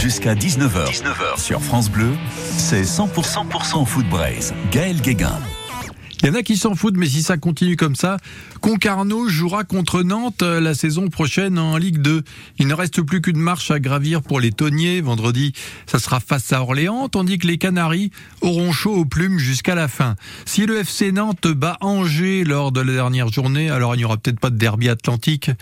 Jusqu'à 19h. 19h sur France Bleu, c'est 100% 100% Foot. Gaël Guéguin. Il y en a qui s'en foutent, mais si ça continue comme ça, Concarneau jouera contre Nantes euh, la saison prochaine en Ligue 2. Il ne reste plus qu'une marche à gravir pour les Tonniers. Vendredi, ça sera face à Orléans, tandis que les Canaries auront chaud aux plumes jusqu'à la fin. Si le FC Nantes bat Angers lors de la dernière journée, alors il n'y aura peut-être pas de derby atlantique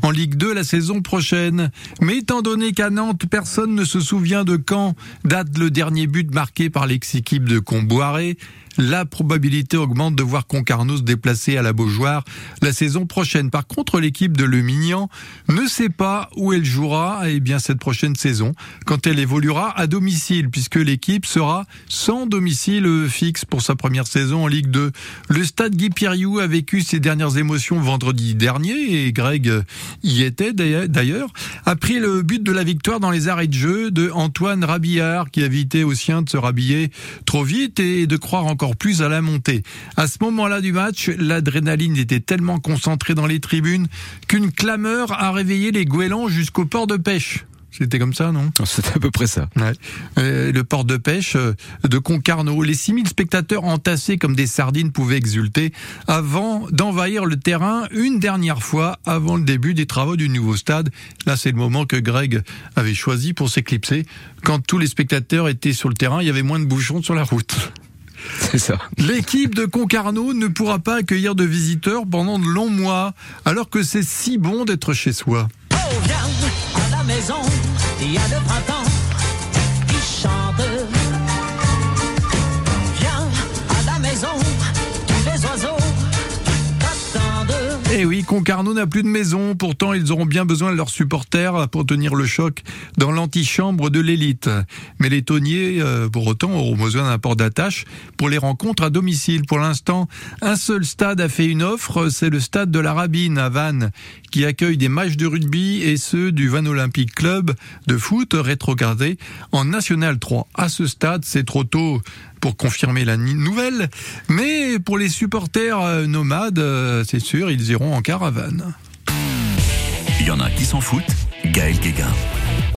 en Ligue 2 la saison prochaine. Mais étant donné qu'à Nantes, personne ne se souvient de quand date le dernier but marqué par l'ex-équipe de Comboiré, la probabilité augmente de voir Concarneau se déplacer à la Beaujoire la saison prochaine. Par contre, l'équipe de Le Mignan ne sait pas où elle jouera eh bien cette prochaine saison quand elle évoluera à domicile puisque l'équipe sera sans domicile fixe pour sa première saison en Ligue 2. Le stade Guy Pierriou a vécu ses dernières émotions vendredi dernier et Greg y était d'ailleurs. A pris le but de la victoire dans les arrêts de jeu de Antoine Rabillard qui a évité aux siens de se rhabiller trop vite et de croire encore plus à la montée. À ce moment-là du match, l'adrénaline était tellement concentrée dans les tribunes qu'une clameur a réveillé les goélands jusqu'au port de pêche. C'était comme ça, non? C'était à peu près ça. Euh, le port de pêche euh, de Concarneau. Les 6000 spectateurs entassés comme des sardines pouvaient exulter avant d'envahir le terrain une dernière fois avant le début des travaux du nouveau stade. Là, c'est le moment que Greg avait choisi pour s'éclipser. Quand tous les spectateurs étaient sur le terrain, il y avait moins de bouchons sur la route. C'est ça. L'équipe de Concarneau ne pourra pas accueillir de visiteurs pendant de longs mois, alors que c'est si bon d'être chez soi. Oh, viens à la maison, il y a le printemps Eh oui, Concarneau n'a plus de maison, pourtant ils auront bien besoin de leurs supporters pour tenir le choc dans l'antichambre de l'élite. Mais les tonniers, euh, pour autant, auront besoin d'un port d'attache pour les rencontres à domicile. Pour l'instant, un seul stade a fait une offre, c'est le stade de la Rabine à Vannes, qui accueille des matchs de rugby et ceux du Van Olympic Club de foot rétrogradé en National 3. À ce stade, c'est trop tôt pour confirmer la nouvelle, mais pour les supporters euh, nomades, euh, c'est sûr, ils iront en caravane. Il y en a qui s'en foutent. Gaël Guéguin.